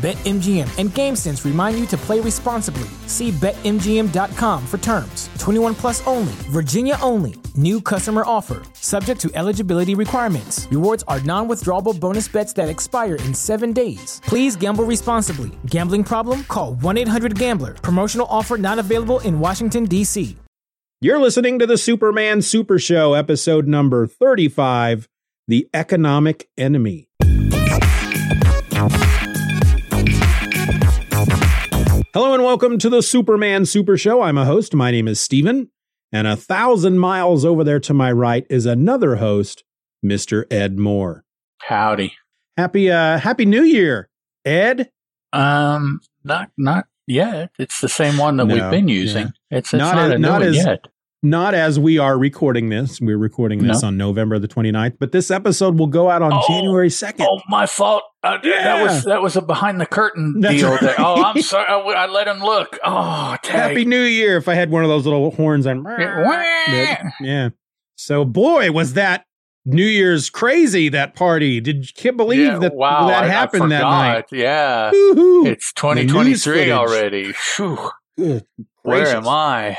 BetMGM and GameSense remind you to play responsibly. See BetMGM.com for terms. 21 plus only, Virginia only. New customer offer, subject to eligibility requirements. Rewards are non withdrawable bonus bets that expire in seven days. Please gamble responsibly. Gambling problem? Call 1 800 Gambler. Promotional offer not available in Washington, D.C. You're listening to the Superman Super Show, episode number 35 The Economic Enemy. Hello and welcome to the Superman Super Show. I'm a host. My name is Steven. And a thousand miles over there to my right is another host, Mr. Ed Moore. Howdy. Happy uh happy new year, Ed. Um not not yet. It's the same one that No, we've been using. yeah. It's, it's Not not, a new not one as- yet. Not as we are recording this. We're recording this No. on November the 29th, but this episode will go out on Oh, January 2nd. Oh, my fault. Uh, That was that was a behind the curtain That's deal. right. There. Oh, I'm sorry. I, I let him look. Oh, tag. Happy New Year if I had one of those little horns on. Yeah. Yeah. So boy, was that New Year's crazy that party. Did you can't believe Yeah, that wow, that I- I happened that night. Yeah, Woo-hoo. it's 2023 already. Where am I?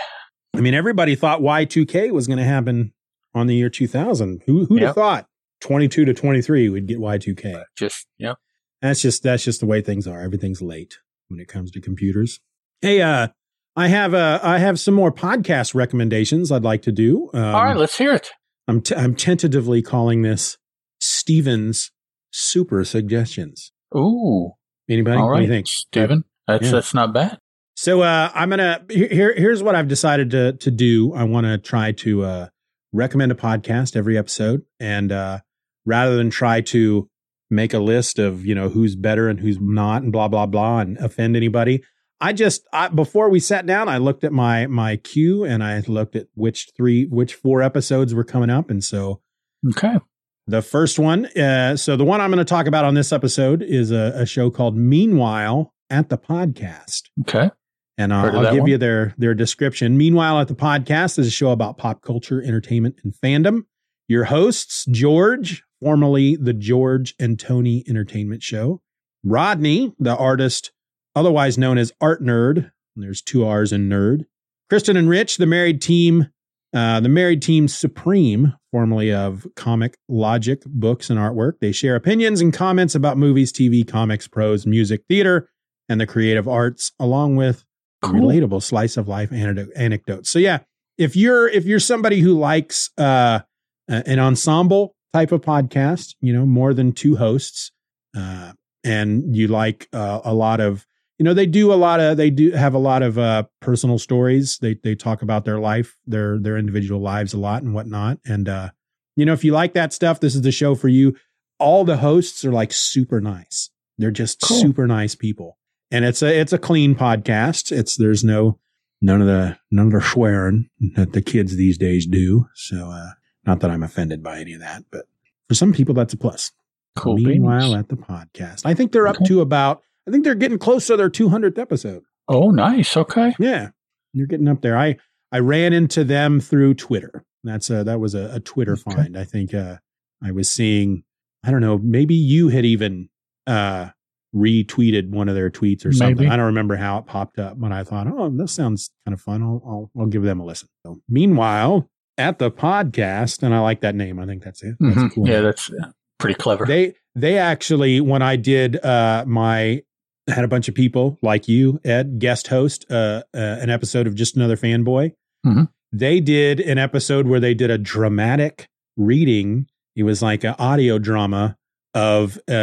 I mean, everybody thought Y2K was going to happen on the year 2000. Who who'd have thought 22 to 23 we'd get Y2K? Just yep. That's just that's just the way things are. Everything's late when it comes to computers. Hey, uh, I have uh, I have some more podcast recommendations I'd like to do. Um, All right, let's hear it. I'm t- I'm tentatively calling this Stevens Super Suggestions. Ooh, Anybody? all What do you think? Steven. That's Yeah. that's not bad. So uh, I'm gonna here, here. Here's what I've decided to to do. I want to try to uh, recommend a podcast every episode, and uh, rather than try to make a list of you know who's better and who's not, and blah blah blah, and offend anybody, I just I, before we sat down, I looked at my my queue and I looked at which three, which four episodes were coming up, and so Okay. the first one, uh, so the one I'm going to talk about on this episode is a, a show called Meanwhile at the Podcast. Okay. And uh, I'll give one. you their their description. Meanwhile, at the podcast is a show about pop culture, entertainment, and fandom. Your hosts, George, formerly the George and Tony Entertainment Show, Rodney, the artist, otherwise known as Art Nerd. There's two R's in nerd. Kristen and Rich, the married team, uh, the married team Supreme, formerly of Comic Logic Books and Artwork. They share opinions and comments about movies, TV, comics, prose, music, theater, and the creative arts, along with Cool. relatable slice of life anecdote, anecdotes. So yeah, if you're if you're somebody who likes uh, an ensemble type of podcast, you know, more than two hosts, uh, and you like uh, a lot of you know they do a lot of they do have a lot of uh, personal stories. They they talk about their life, their their individual lives a lot and whatnot. And uh, you know, if you like that stuff, this is the show for you. All the hosts are like super nice. They're just Cool. super nice people and it's a it's a clean podcast. It's there's no none of the none of the swearing that the kids these days do. So uh not that I'm offended by any of that, but for some people that's a plus. Cool. Meanwhile, beans. at the podcast, I think they're up Okay. to about. I think they're getting close to their 200th episode. Oh, nice. Okay. Yeah, you're getting up there. I I ran into them through Twitter. That's a that was a, a Twitter Okay. find. I think uh I was seeing. I don't know. Maybe you had even uh retweeted one of their tweets or something. Maybe. I don't remember how it popped up, but I thought, oh, this sounds kind of fun. I'll I'll, I'll give them a listen. So, meanwhile, at the podcast, and I like that name. I think that's it. That's a Mhm. cool Yeah, name. that's uh, pretty clever. They they actually when I did uh my had a bunch of people like you, Ed, guest host uh, uh an episode of Just Another Fanboy. Mhm. They did an episode where they did a dramatic reading. It was like an audio drama of a,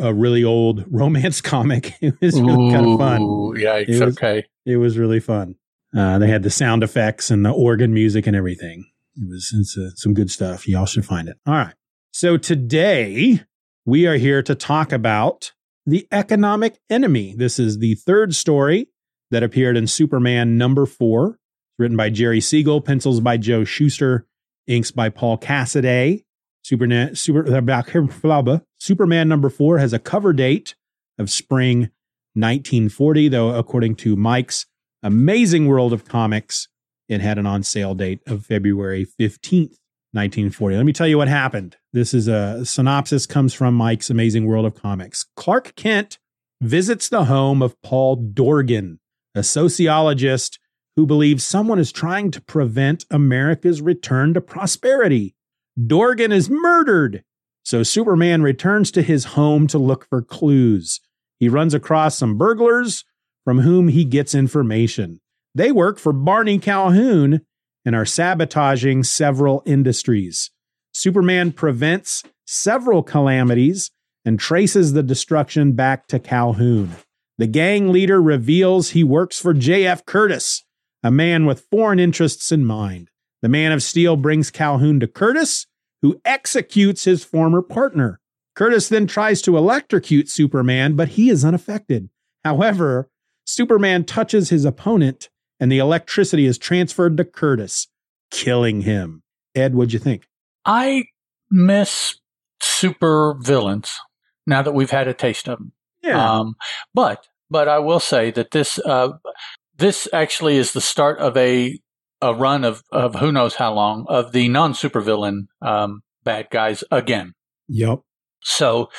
a, a really old romance comic. It was really kind of fun. Ooh, Yikes. It was- okay. It was really fun. Uh, they had the sound effects and the organ music and everything. It was it's, uh, some good stuff. Y'all should find it. All right. So today we are here to talk about the economic enemy. This is the third story that appeared in Superman number four, written by Jerry Siegel, pencils by Joe Shuster, inks by Paul Cassidy. Superman, Super, Superman number four has a cover date of spring 1940, though, according to Mike's Amazing World of Comics, it had an on sale date of February 15th, 1940. Let me tell you what happened. This is a synopsis comes from Mike's Amazing World of Comics. Clark Kent visits the home of Paul Dorgan, a sociologist who believes someone is trying to prevent America's return to prosperity. Dorgan is murdered. So Superman returns to his home to look for clues. He runs across some burglars from whom he gets information. They work for Barney Calhoun and are sabotaging several industries. Superman prevents several calamities and traces the destruction back to Calhoun. The gang leader reveals he works for J.F. Curtis, a man with foreign interests in mind. The Man of Steel brings Calhoun to Curtis, who executes his former partner. Curtis then tries to electrocute Superman, but he is unaffected. However, Superman touches his opponent and the electricity is transferred to Curtis, killing him. Ed, what'd you think? I miss super villains now that we've had a taste of them. Yeah. Um, but but I will say that this uh, this actually is the start of a a run of of who knows how long of the non supervillain um, bad guys again. Yep. So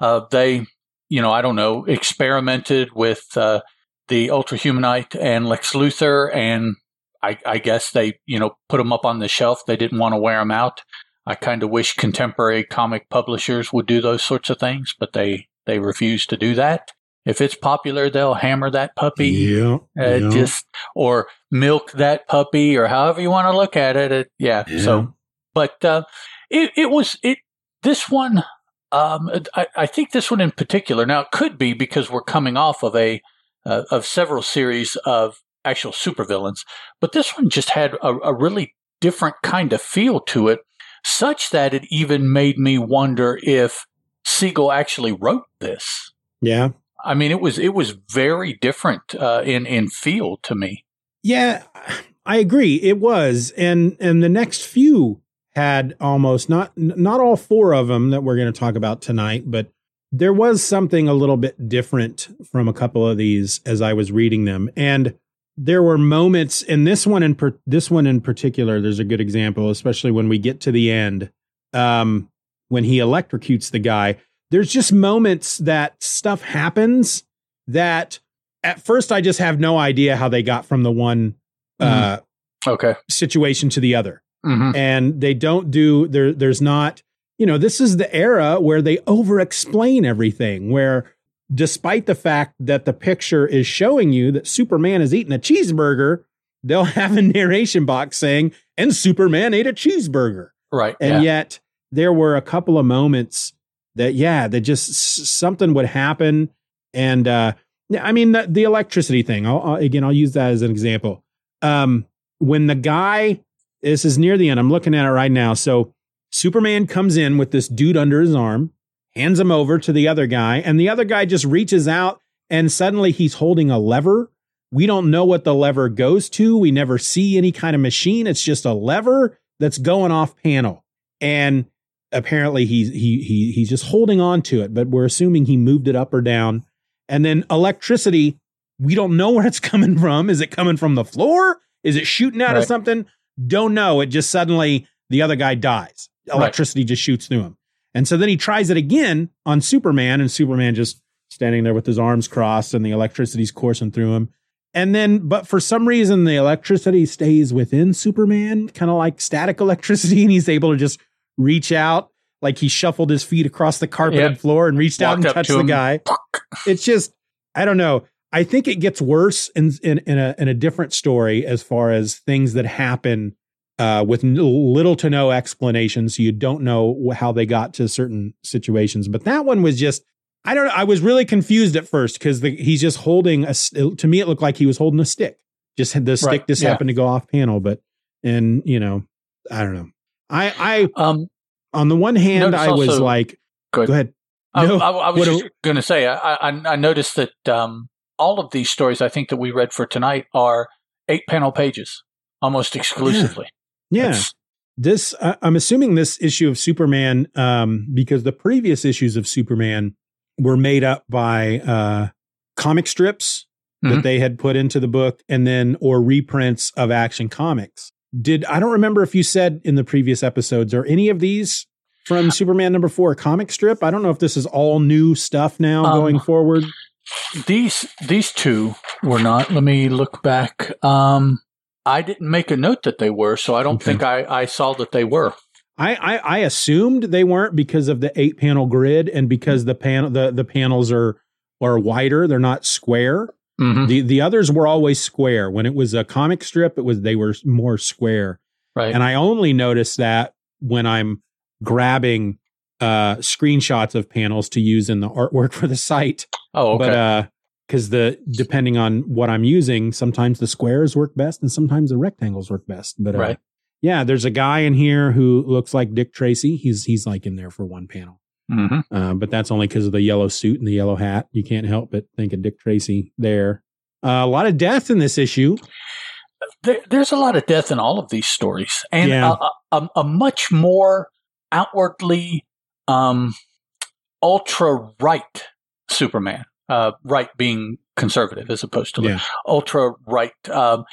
uh, they, you know, I don't know, experimented with uh, the Ultra Humanite and Lex Luthor, and I, I guess they, you know, put them up on the shelf. They didn't want to wear them out. I kind of wish contemporary comic publishers would do those sorts of things, but they they refuse to do that. If it's popular, they'll hammer that puppy, Yeah. uh, yeah. just or milk that puppy, or however you want to look at it. it yeah. Yeah. So, but uh, it it was it this one. Um, I, I think this one in particular. Now it could be because we're coming off of a uh, of several series of actual supervillains, but this one just had a, a really different kind of feel to it, such that it even made me wonder if Siegel actually wrote this. yeah. I mean, it was it was very different uh, in in feel to me. Yeah, I agree. It was, and and the next few had almost not not all four of them that we're going to talk about tonight, but there was something a little bit different from a couple of these as I was reading them, and there were moments in this one in per, this one in particular. There's a good example, especially when we get to the end, um, when he electrocutes the guy. There's just moments that stuff happens that at first I just have no idea how they got from the one uh, Okay. situation to the other, hmm and they don't do there. There's not, you know, this is the era where they over-explain everything. Where, despite the fact that the picture is showing you that Superman is eating a cheeseburger, they'll have a narration box saying, "And Superman ate a cheeseburger." Right. and yeah. yet there were a couple of moments that yeah that just something would happen. And uh i mean the, the electricity thing I'll, I'll- again i'll use that as an example. Um when the guy this is near the end i'm looking at it right now. So superman comes in with this dude under his arm hands him over to the other guy and the other guy just reaches out and suddenly he's holding a lever. We don't know what the lever goes to. We never see any kind of machine. It's just a lever that's going off panel. And apparently he's he he he's just holding on to it but we're assuming he moved it up or down. And then electricity we don't know where it's coming from. Is it coming from the floor? Is it shooting out of something? Don't know. It just suddenly the other guy dies. Right. electricity just shoots through him. And so then he tries it again on superman and superman just standing there with his arms crossed and the electricity's coursing through him. And then, but for some reason, the electricity stays within Superman, kind of like static electricity, and he's able to just reach out, like he shuffled his feet across the carpeted Yep. floor and reached out and touched to the guy. It's just, I don't know. I think it gets worse in in in a in a different story as far as things that happen uh, with little to no explanation, so you don't know how they got to certain situations. But that one was just I don't know. I was really confused at first because he's just holding a. To me, it looked like he was holding a stick, Just had the stick Right, just yeah. happened to go off panel, but and you know, I don't know. I I Um, on the one hand, I was also- like, Go ahead. go ahead. I, No, I, I was just do- going to say, I, I, I noticed that um, all of these stories I think that we read for tonight are eight panel pages, almost exclusively. Yeah, That's- this I I'm assuming this issue of Superman, um, because the previous issues of Superman were made up by uh, comic strips that Mhm. they had put into the book, and then or reprints of Action Comics. Did I don't remember if you said in the previous episodes are any of these from Superman number four a comic strip? I don't know if this is all new stuff now Um, going forward. These these two were not. Let me look back. Um, I didn't make a note that they were, so I don't Okay. think I, I saw that they were. I, I I assumed they weren't because of the eight panel grid and because the panel the the panels are are wider. They're not square. Mhm. The the others were always square. When it was a comic strip, it was they were more square. Right. And I only notice that when I'm grabbing uh screenshots of panels to use in the artwork for the site. oh, okay. But uh because the depending on what I'm using, sometimes the squares work best and sometimes the rectangles work best. But uh, Right. yeah, there's a guy in here who looks like Dick Tracy. He's he's like in there for one panel. Mhm. Uh, but that's only because of the yellow suit and the yellow hat. You can't help but think of Dick Tracy there. Uh, a lot of death in this issue. there, there's a lot of death in all of these stories, and Yeah. a, a, a much more outwardly um, ultra right Superman. Uh, right being conservative as opposed to Yeah. ultra right. Um,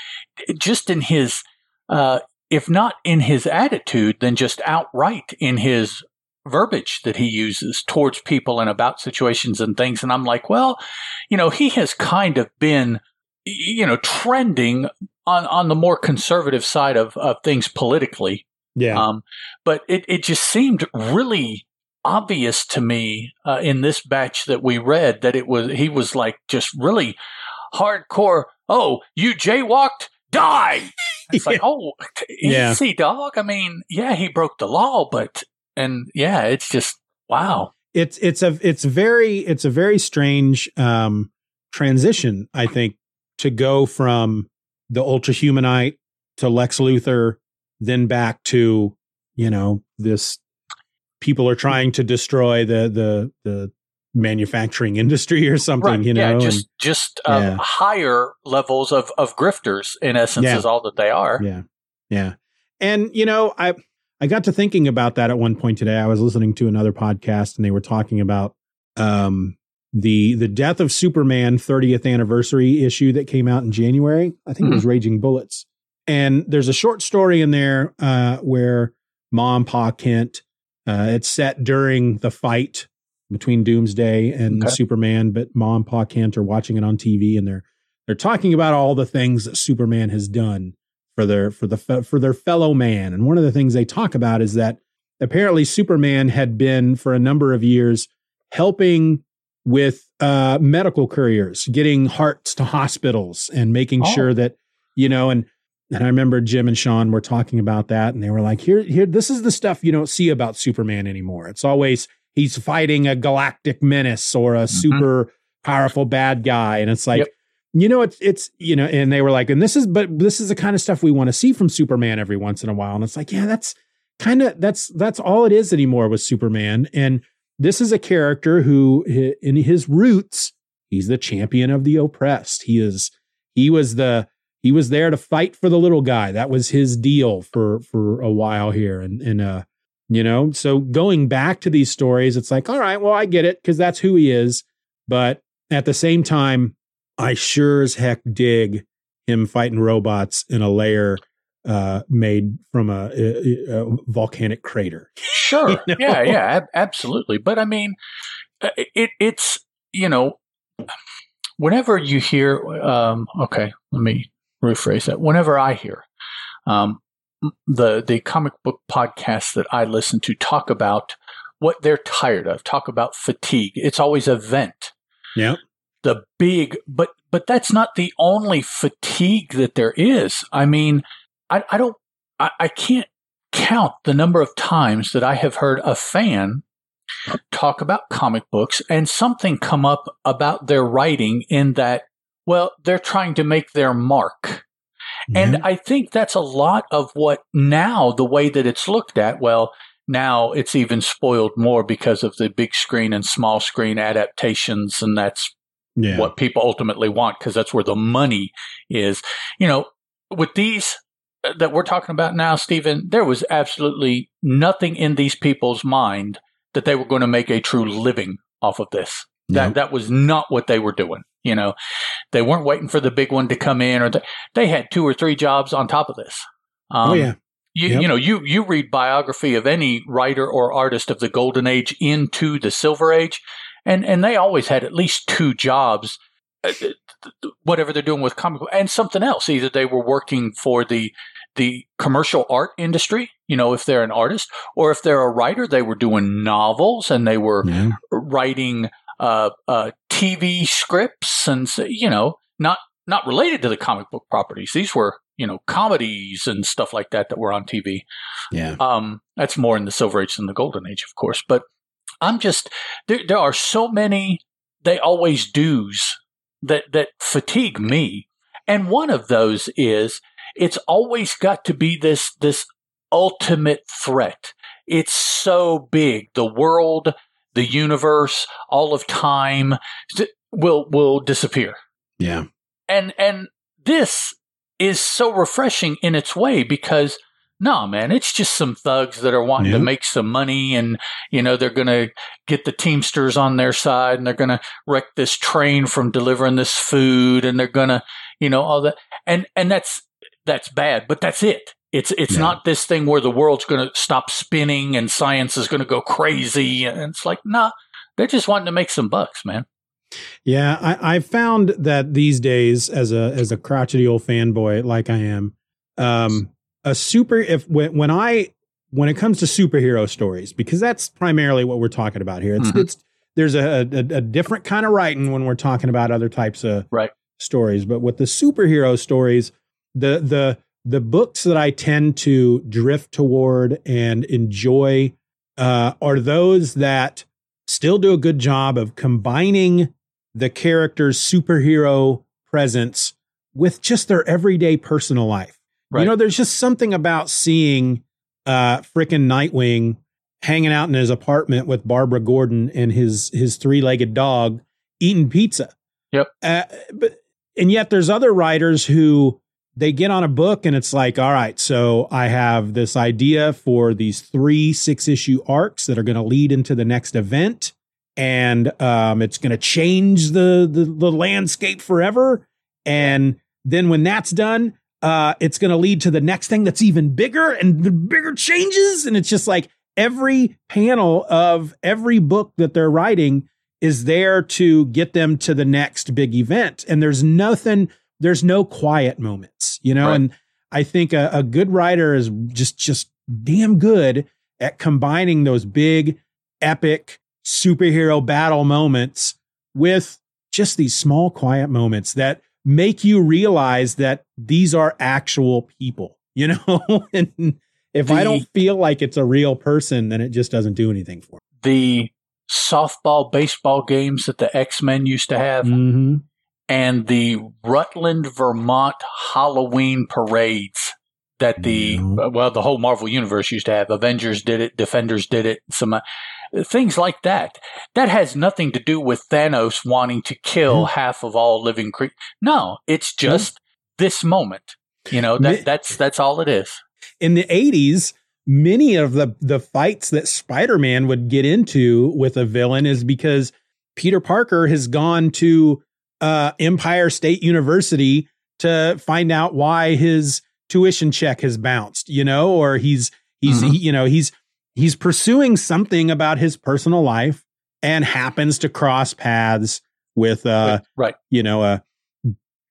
just in his, uh, if not in his attitude, then just outright in his verbiage that he uses towards people and about situations and things. And I'm like, well, you know, he has kind of been, you know, trending on, on the more conservative side of, of things politically. Yeah. Um, but it, it just seemed really obvious to me uh, in this batch that we read that it was he was like just really hardcore. Oh, you jaywalked, die! It's like, oh, Yeah. easy, dog. I mean, yeah, he broke the law, but and yeah, it's just wow. it's it's a it's very it's a very strange um transition i think to go from the ultra humanite to lex luthor then back to you know this people are trying to destroy the the the manufacturing industry or something Right. you know yeah, and- just just um, yeah. higher levels of of grifters in essence Yeah. is all that they are. Yeah. Yeah. And you know, I I got to thinking about that at one point today. I was listening to another podcast and they were talking about um the the death of Superman 30th anniversary issue that came out in January. I think it was Raging Bullets. And there's a short story in there uh where Mom Pa Kent uh it's set during the fight between Doomsday and Okay. Superman, but Mom and Pa Kent are watching it on TV and they're they're talking about all the things that Superman has done for their for the for their fellow man. And one of the things they talk about is that apparently Superman had been for a number of years helping with uh, medical couriers, getting hearts to hospitals and making Oh. sure that you know and and I remember Jim and Sean were talking about that, and they were like, "Here, here, this is the stuff you don't see about Superman anymore. It's always he's fighting a galactic menace or a super powerful bad guy, and it's like, Yep. You know, it's it's you know." And they were like, "And this is, but this is the kind of stuff we want to see from Superman every once in a while." And it's like, yeah, that's kind of that's that's all it is anymore with Superman. And this is a character who, in his roots, he's the champion of the oppressed. He is he was the he was there to fight for the little guy. That was his deal for for a while here. And and uh, you know, so going back to these stories, it's like, all right, well, I get it because that's who he is. But at the same time, I sure as heck dig him fighting robots in a layer uh, made from a, a, a volcanic crater. Sure. You know? Yeah, yeah, ab- absolutely. But I mean, uh, it it's you know, whenever you hear, um, okay, let me rephrase that. Whenever I hear um, the the comic book podcasts that I listen to talk about what they're tired of, talk about fatigue. It's always a vent. Yeah. The big but but that's not the only fatigue that there is i mean i, I don't I, I can't count the number of times that i have heard a fan talk about comic books and something come up about their writing in that well they're trying to make their mark And I think that's a lot of what now the way that it's looked at. Well, now it's even spoiled more because of the big screen and small screen adaptations, and that's yeah. what people ultimately want because that's where the money is. You know, with these uh, that we're talking about now, Stephen, there was absolutely nothing in these people's mind that they were going to make a true living off of this. That Nope. that was not what they were doing. You know, they weren't waiting for the big one to come in, or th- they had two or three jobs on top of this. Um, oh yeah. you, Yep. you know, you you read biography of any writer or artist of the golden age into the silver age, and and they always had at least two jobs, uh, whatever they're doing with comic book, and something else. Either they were working for the the commercial art industry, you know, if they're an artist, or if they're a writer, they were doing novels and they were Yeah. writing uh, uh, TV scripts and you know not not related to the comic book properties. These were you know comedies and stuff like that that were on TV. Yeah. Um, that's more in the Silver Age than the Golden Age, of course. But I'm just there. There are so many they always do's that that fatigue me, and one of those is it's always got to be this this ultimate threat. It's so big. The world, the universe, all of time will will disappear. Yeah. And and this is so refreshing in its way because no man, it's just some thugs that are wanting Yeah. to make some money and you know they're going to get the teamsters on their side and they're going to wreck this train from delivering this food and they're going to you know all that and and that's that's bad, but that's it. It's it's Yeah. not this thing where the world's going to stop spinning and science is going to go crazy and it's like nah, they're just wanting to make some bucks, man. Yeah, I, I found that these days, as a as a crotchety old fanboy like I am, um, a super if when when I when it comes to superhero stories, because that's primarily what we're talking about here. It's Mhm. it's there's a, a a different kind of writing when we're talking about other types of Right. stories, but with the superhero stories, the the the books that I tend to drift toward and enjoy uh, are those that still do a good job of combining the character's superhero presence with just their everyday personal life. Right. You know, there's just something about seeing uh frickin' Nightwing hanging out in his apartment with Barbara Gordon and his his three-legged dog eating pizza. Yep. Uh, but and yet there's other writers who they get on a book and it's like, all right, so I have this idea for these three six issue arcs that are going to lead into the next event, and um, it's going to change the, the the landscape forever. And then when that's done, uh, it's going to lead to the next thing that's even bigger and the bigger changes. And it's just like every panel of every book that they're writing is there to get them to the next big event. And there's nothing, there's no quiet moments, you know? Right. And I think a, a good writer is just, just damn good at combining those big, epic superhero battle moments with just these small, quiet moments that make you realize that these are actual people, you know? and if I don't feel like it's a real person, then it just doesn't do anything for me. The softball, baseball games that the X Men used to have. Mm-hmm. and the Rutland, Vermont Halloween parades that the No. well, the whole Marvel universe used to have. Avengers did it, Defenders did it, some things like that. That has nothing to do with Thanos wanting to kill Yeah. half of all living creatures. No, it's just this moment. You know that that's that's all it is. in the 80s many of the the fights that spider-man would get into with a villain is because peter parker has gone to uh empire state university to find out why his tuition check has bounced you know or he's he's Mhm. he- you know he's he's pursuing something about his personal life and happens to cross paths with uh right. you know, a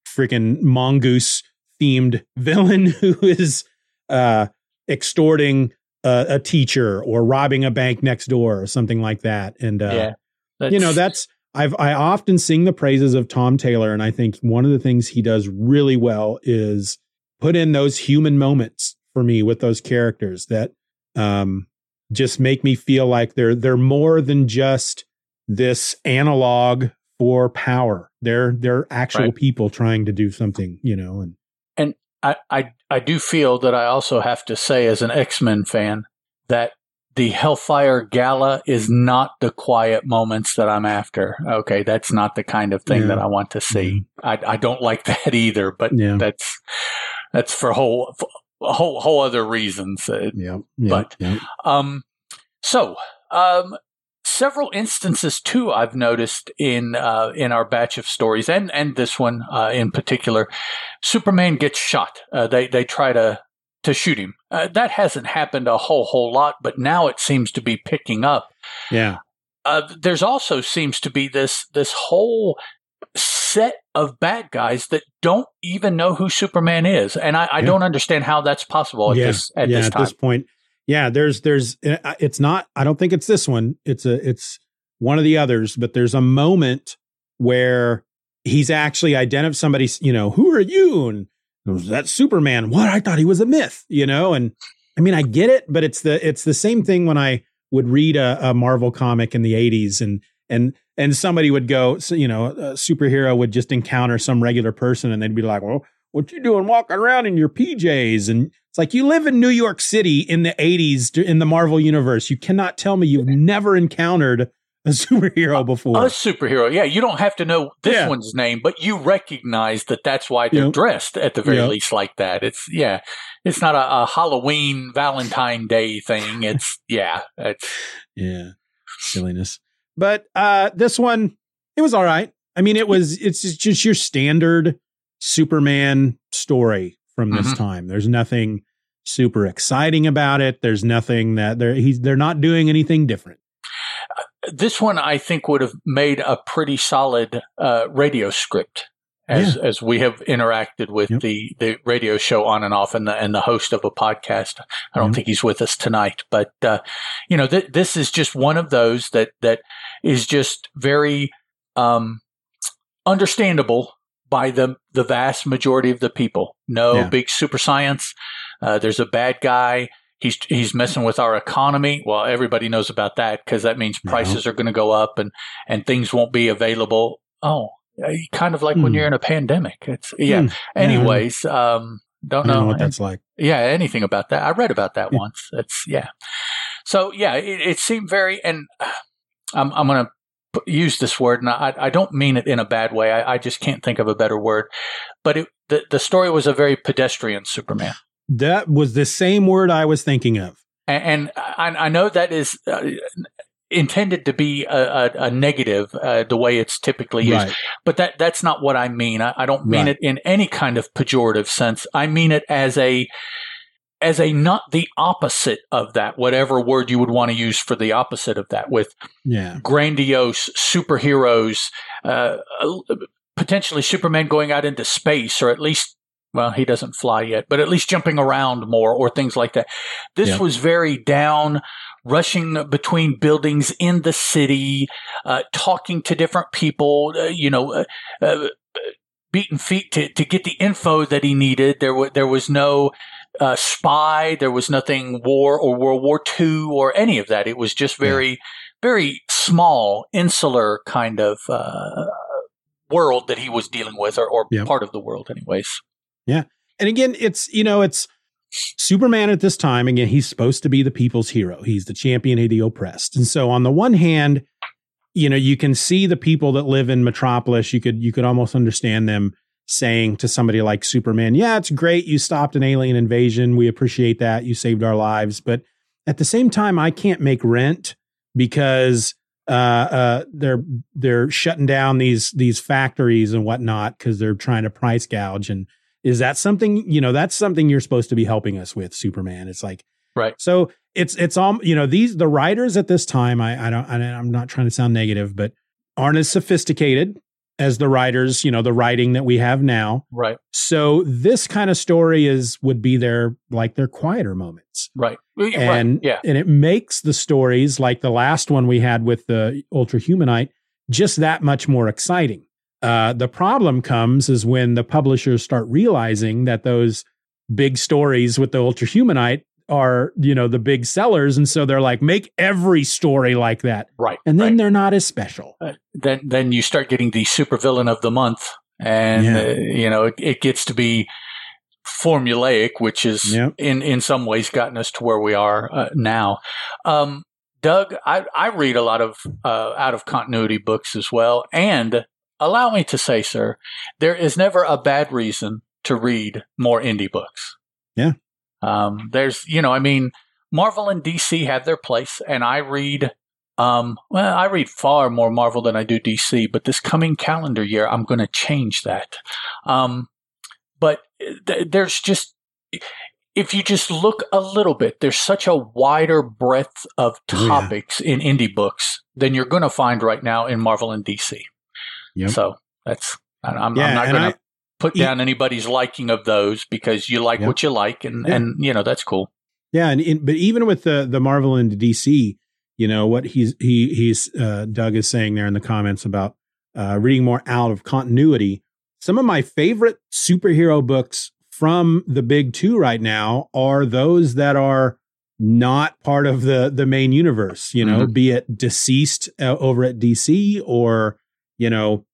freaking mongoose themed villain who is uh, extorting a, a teacher or robbing a bank next door or something like that. And, uh, yeah. you know, That's- that's, I've, I often sing the praises of Tom Taylor. And I think one of the things he does really well is put in those human moments for me with those characters that, um, just make me feel like they're, they're more than just this analog for power. They're they're actual Right. people trying to do something, you know. And and I, I I do feel that I also have to say, as an X Men fan, that the Hellfire Gala is not the quiet moments that I'm after. Okay, that's not the kind of thing Yeah. that I want to see. I, I don't like that either, but Yeah. that's that's for whole for whole whole other reasons. Uh, Yeah. yeah But- yeah. um, so um, several instances too I've noticed in uh, in our batch of stories, and and this one uh, in particular, Superman gets shot. Uh, they they try to to shoot him. Uh, that hasn't happened a whole whole lot, but now it seems to be picking up. yeah. Uh, there's also seems to be this this whole set of bad guys that don't even know who Superman is, and I, I Yeah. don't understand how that's possible at yeah. this at yeah, this at this point. Yeah, there's there's uh, it's not I don't think it's this one. It's a it's one of the others, but there's a moment where he's actually identified somebody, you know, who are you? And that's Superman. What? I thought he was a myth, you know? And I mean, I get it, but it's the it's the same thing when I would read a, a Marvel comic in the 80s and and and somebody would go, so, you know, a superhero would just encounter some regular person and they'd be like, well, what you doing walking around in your PJs? And it's like you live in New York City in the 80s in the Marvel universe. You cannot tell me you've never encountered a superhero before. A superhero, yeah. You don't have to know this Yeah. one's name, but you recognize that that's why they're Yep. dressed at the very Yep. least like that. It's yeah, it's not a, a Halloween Valentine Day thing. It's yeah, it's Yeah. Silliness. But uh this one, it was all right. I mean, it was it's just- your standard Superman story from this Mhm. time. There's nothing super exciting about it. There's nothing that they're he's they're not doing anything different. this one. I think would have made a pretty solid uh, radio script. As, as we have interacted with Yep. the, the radio show on and off and the, and the host of a podcast. I don't think he's with us tonight, but, uh, you know, th- this is just one of those that, that is just very, um, understandable by the, the vast majority of the people. No Yeah. big super science. Uh, there's a bad guy. He's, he's messing with our economy. Well, everybody knows about that because that means Yeah. prices are going to go up and, and things won't be available. Oh, kind of like when Hmm. you're in a pandemic. It's, yeah. Hmm. Anyways, um, don't know. know what that's like. Yeah, anything about that. I read about that Yeah. once. It's yeah. So yeah, it, it seemed very, and I'm I'm gonna p- use this word, and I I don't mean it in a bad way. I, I just can't think of a better word. But it, the the story was a very pedestrian Superman, That was the same word I was thinking of. and, and I, I know that is. Uh, intended to be a, a, a negative uh, the way it's typically used Right. but that that's not what I mean. I, I don't mean Right. it in any kind of pejorative sense. I mean it as a as a not the opposite of that, whatever word you would want to use for the opposite of that, with Yeah. grandiose superheroes, uh, uh, potentially Superman going out into space, or at least. Well, he doesn't fly yet, but at least jumping around more or things like that. This Yeah. was very down, rushing between buildings in the city, uh, talking to different people, uh, you know, uh, uh, beaten feet to, to get the info that he needed. There was there was no uh, spy. There was nothing war or World War II or any of that. It was just very very small, insular kind of uh, world that he was dealing with, or, or Yeah. part of the world, anyways. Yeah. And again, it's you know, it's Superman at this time. Again, he's supposed to be the people's hero. He's the champion of the oppressed. And so, on the one hand, you know, you can see the people that live in Metropolis. You could you could almost understand them saying to somebody like Superman, "Yeah, it's great. You stopped an alien invasion. We appreciate that. You saved our lives." But at the same time, I can't make rent because uh, uh, they're they're shutting down these these factories and whatnot because they're trying to price gouge. And is that something you know? That's something you're supposed to be helping us with, Superman. It's like Right. So it's it's all you know. These the writers at this time. I I don't. I, I'm not trying to sound negative, but aren't as sophisticated as the writers. You know, the writing that we have now. Right, So this kind of story is would be their like their quieter moments right, right. and Yeah, and it makes the stories like the last one we had with the ultra humanite just that much more exciting uh, the problem comes is when the publishers start realizing that those big stories with the ultra humanite are you know the big sellers and so they're like make every story like that right. and then right. they're not as special Uh, then then you start getting the supervillain of the month, and Yeah. uh, you know it, it gets to be formulaic, which is Yep. in in some ways gotten us to where we are uh, now. Um, Doug, I, I read a lot of uh, out of continuity books as well, and allow me to say, sir, there is never a bad reason to read more indie books. Yeah. Um, there's, you know, I mean, Marvel and DC have their place, and I read. Um, well, I read far more Marvel than I do DC, but this coming calendar year, I'm going to change that. Um, but th- there's just if you just look a little bit, there's such a wider breadth of Oh, yeah. topics in indie books than you're going to find right now in Marvel and DC. Yep. So that's I'm, Yeah, I'm not going to put e- down anybody's liking of those because you like Yep. what you like, and Yeah. and you know that's cool. Yeah, and in, but even with the the Marvel and DC, you know what he's he he's uh, Doug is saying there in the comments about uh, reading more out of continuity. Some of my favorite superhero books from the big two right now are those that are not part of the the main universe. You know, be it DCeased uh, over at DC or you know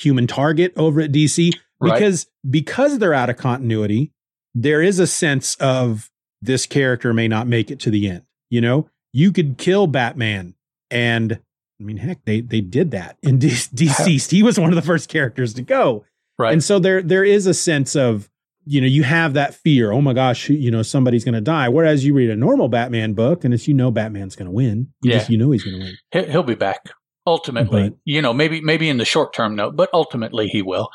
Human Target over at DC Right. because because they're out of continuity. There is a sense of this character may not make it to the end. You know, you could kill Batman, and I mean, heck, they they did that in De- DCeased. He was one of the first characters to go, Right. and so there there is a sense of you know you have that fear. Oh my gosh, you know somebody's going to die. Whereas you read a normal Batman book, and it's you know Batman's going to win. You Yeah. just, you know he's going to win. He'll be back ultimately. But- you know, maybe maybe in the short term, no, but ultimately he will.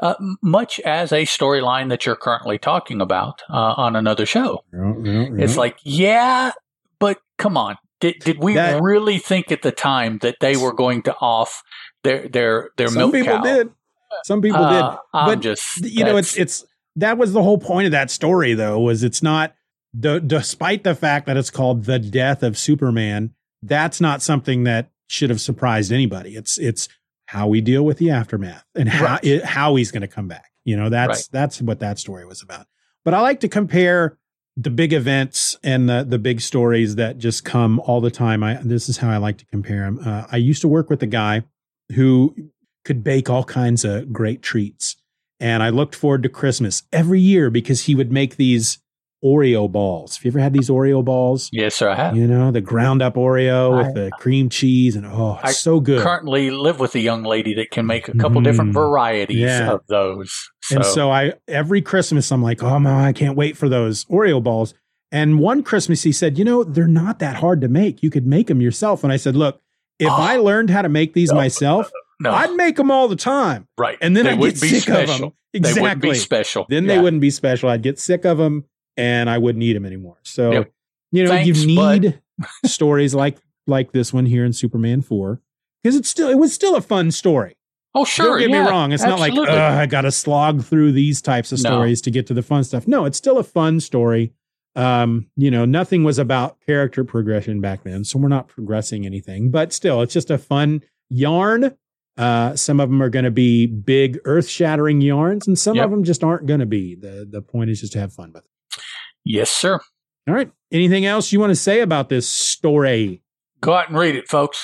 Uh, much as a storyline that you're currently talking about uh, on another show. It's like, yeah, but come on. Did did we That- really think at the time that they were going to off their their their some milk people cow? did. Some people did. Uh, I'm But, just you know it's it's that was the whole point of that story though was it's not the despite the fact that it's called the death of superman that's not something that should have surprised anybody. It's it's how we deal with the aftermath and how Right. it, how he's going to come back. You know that's that's what that story was about. But i like to compare the big events and the the big stories that just come all the time. I this is how i like to compare them uh, i used to work with a guy who could bake all kinds of great treats and I looked forward to Christmas every year because he would make these Oreo balls. Have you ever had these Oreo balls? yes, sir. I have. You know, the ground up Oreo with the cream cheese and oh, I it's so good. Currently live with a young lady that can make a couple Mhm. different varieties Yeah. of those. So, and so I every Christmas I'm like, oh my, I can't wait for those Oreo balls. And one Christmas he said, you know, they're not that hard to make. You could make them yourself. And I said, look, if Oh. I learned how to make these No. myself, no, I'd make them all the time. right. And then they I'd get be sick of special. them. They wouldn't Exactly. be special. then Yeah. they wouldn't be special. I'd get sick of them and I wouldn't need them anymore. So, Yep. you know, Thanks, you need stories like like this one here in Superman 4 because it's still it was still a fun story. Oh, sure. Don't get yeah, me wrong. It's not like I got to slog through these types of No. stories to get to the fun stuff. No, it's still a fun story. Um, you know, nothing was about character progression back then, so we're not progressing anything, but still it's just a fun yarn. Uh, some of them are going to be big earth-shattering yarns and some Yep. of them just aren't going to be. The the point is just to have fun with it. Yes, sir. All right. Anything else you want to say about this story? Go out and read it, folks.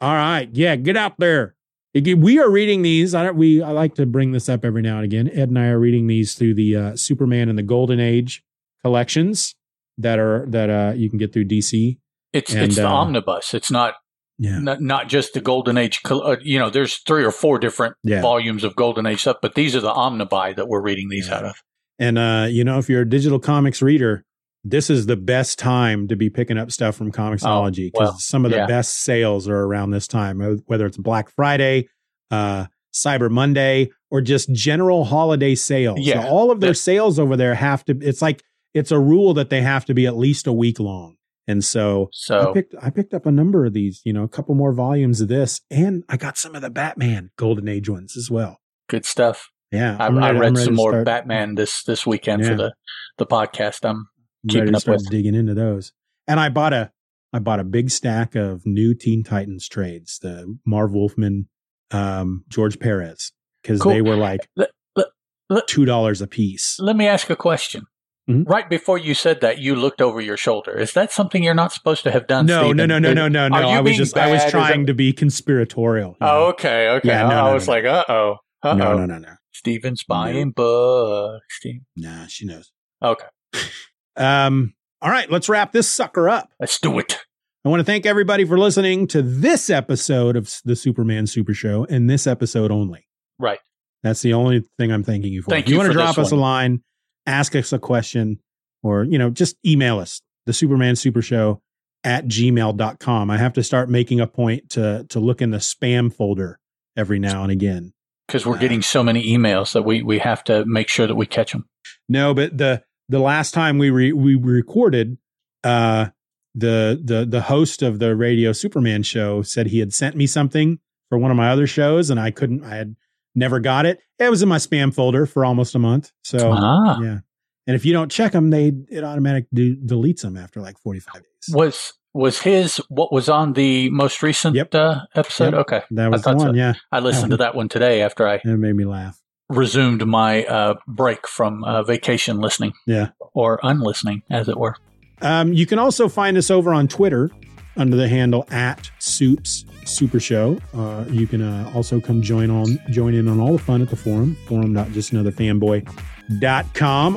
All right. Yeah, get out there. We are reading these. I don't, we I like to bring this up every now and again. Ed and I are reading these through the uh, Superman and the Golden Age collections that are that uh, you can get through DC. It's And, it's the uh, omnibus. It's not Yeah. not, not just the Golden Age. Uh, you know, there's three or four different Yeah. volumes of Golden Age stuff, but these are the omnibuy that we're reading these Yeah. out of. And uh, you know, if you're a digital comics reader, this is the best time to be picking up stuff from Comixology because Oh, well, some of the yeah. best sales are around this time, whether it's Black Friday, uh, Cyber Monday, or just general holiday sales. Yeah, So all of their sales over there have to. It's like it's a rule that they have to be at least a week long. And so, I So picked I picked up a number of these, you know, a couple more volumes of this, and I got some of the Batman Golden Age ones as well. good stuff. Yeah, I, ready- I'm read some more start- Batman this this weekend Yeah. for the the podcast. I'm I'm keeping up with. digging into those. And I bought a I bought a big stack of new Teen Titans trades, the Marv Wolfman, um, George Perez, because Cool. they were like Let- let- let- two dollars a piece. Let me ask a question. Mhm. Right before you said that, you looked over your shoulder. Is that something you're not supposed to have done? No, Stephen? no, no, no, no, no, no. I was just I was trying that- to be conspiratorial. Oh, know? okay, okay. Yeah, no, I no, was no. like, uh oh. no, no, no, no. Steven's buying books. Steve. Nah, she knows. Okay, Um, all right, let's wrap this sucker up. let's do it. I want to thank everybody for listening to this episode of the Superman Super Show and this episode only. Right. That's the only thing I'm thanking you for. Thank if you, you want to drop us a line, ask us a question, or, you know, just email us, the Superman Super Show at gmail.com. I have to start making a point to to look in the spam folder every now and again. Because we're getting so many emails that we, we have to make sure that we catch them. No, but the the last time we re, we recorded, uh, the the the host of the Radio Superman show said he had sent me something for one of my other shows, and I couldn't. I had never got it. It was in my spam folder for almost a month. So ah, yeah, and if you don't check them, they it automatic do, deletes them after like forty five days. was was his what was on the most recent Yep. uh, episode? Yep. Okay, That was the one. so. Yeah, I listened to that one today after I it made me laugh. resumed my uh, break from uh, vacation listening Yeah. or unlistening, as it were. Um, you can also find us over on Twitter under the handle at Supes Super Show. Uh, you can uh, also come join on join in on all the fun at the forum, forum.justanotherfanboy.com.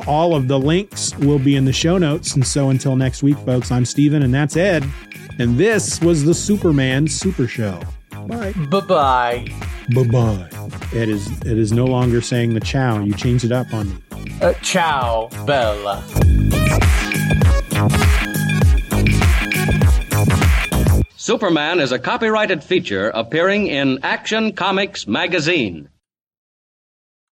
All of the links will be in the show notes. And so until next week, folks, I'm Steven and that's Ed. And this was the Superman Super Show. Bye. Bye bye. Bye bye. Ed is it is no longer saying the chow. You changed it up on me. Uh, ciao, Bella. Superman is a copyrighted feature appearing in Action Comics magazine.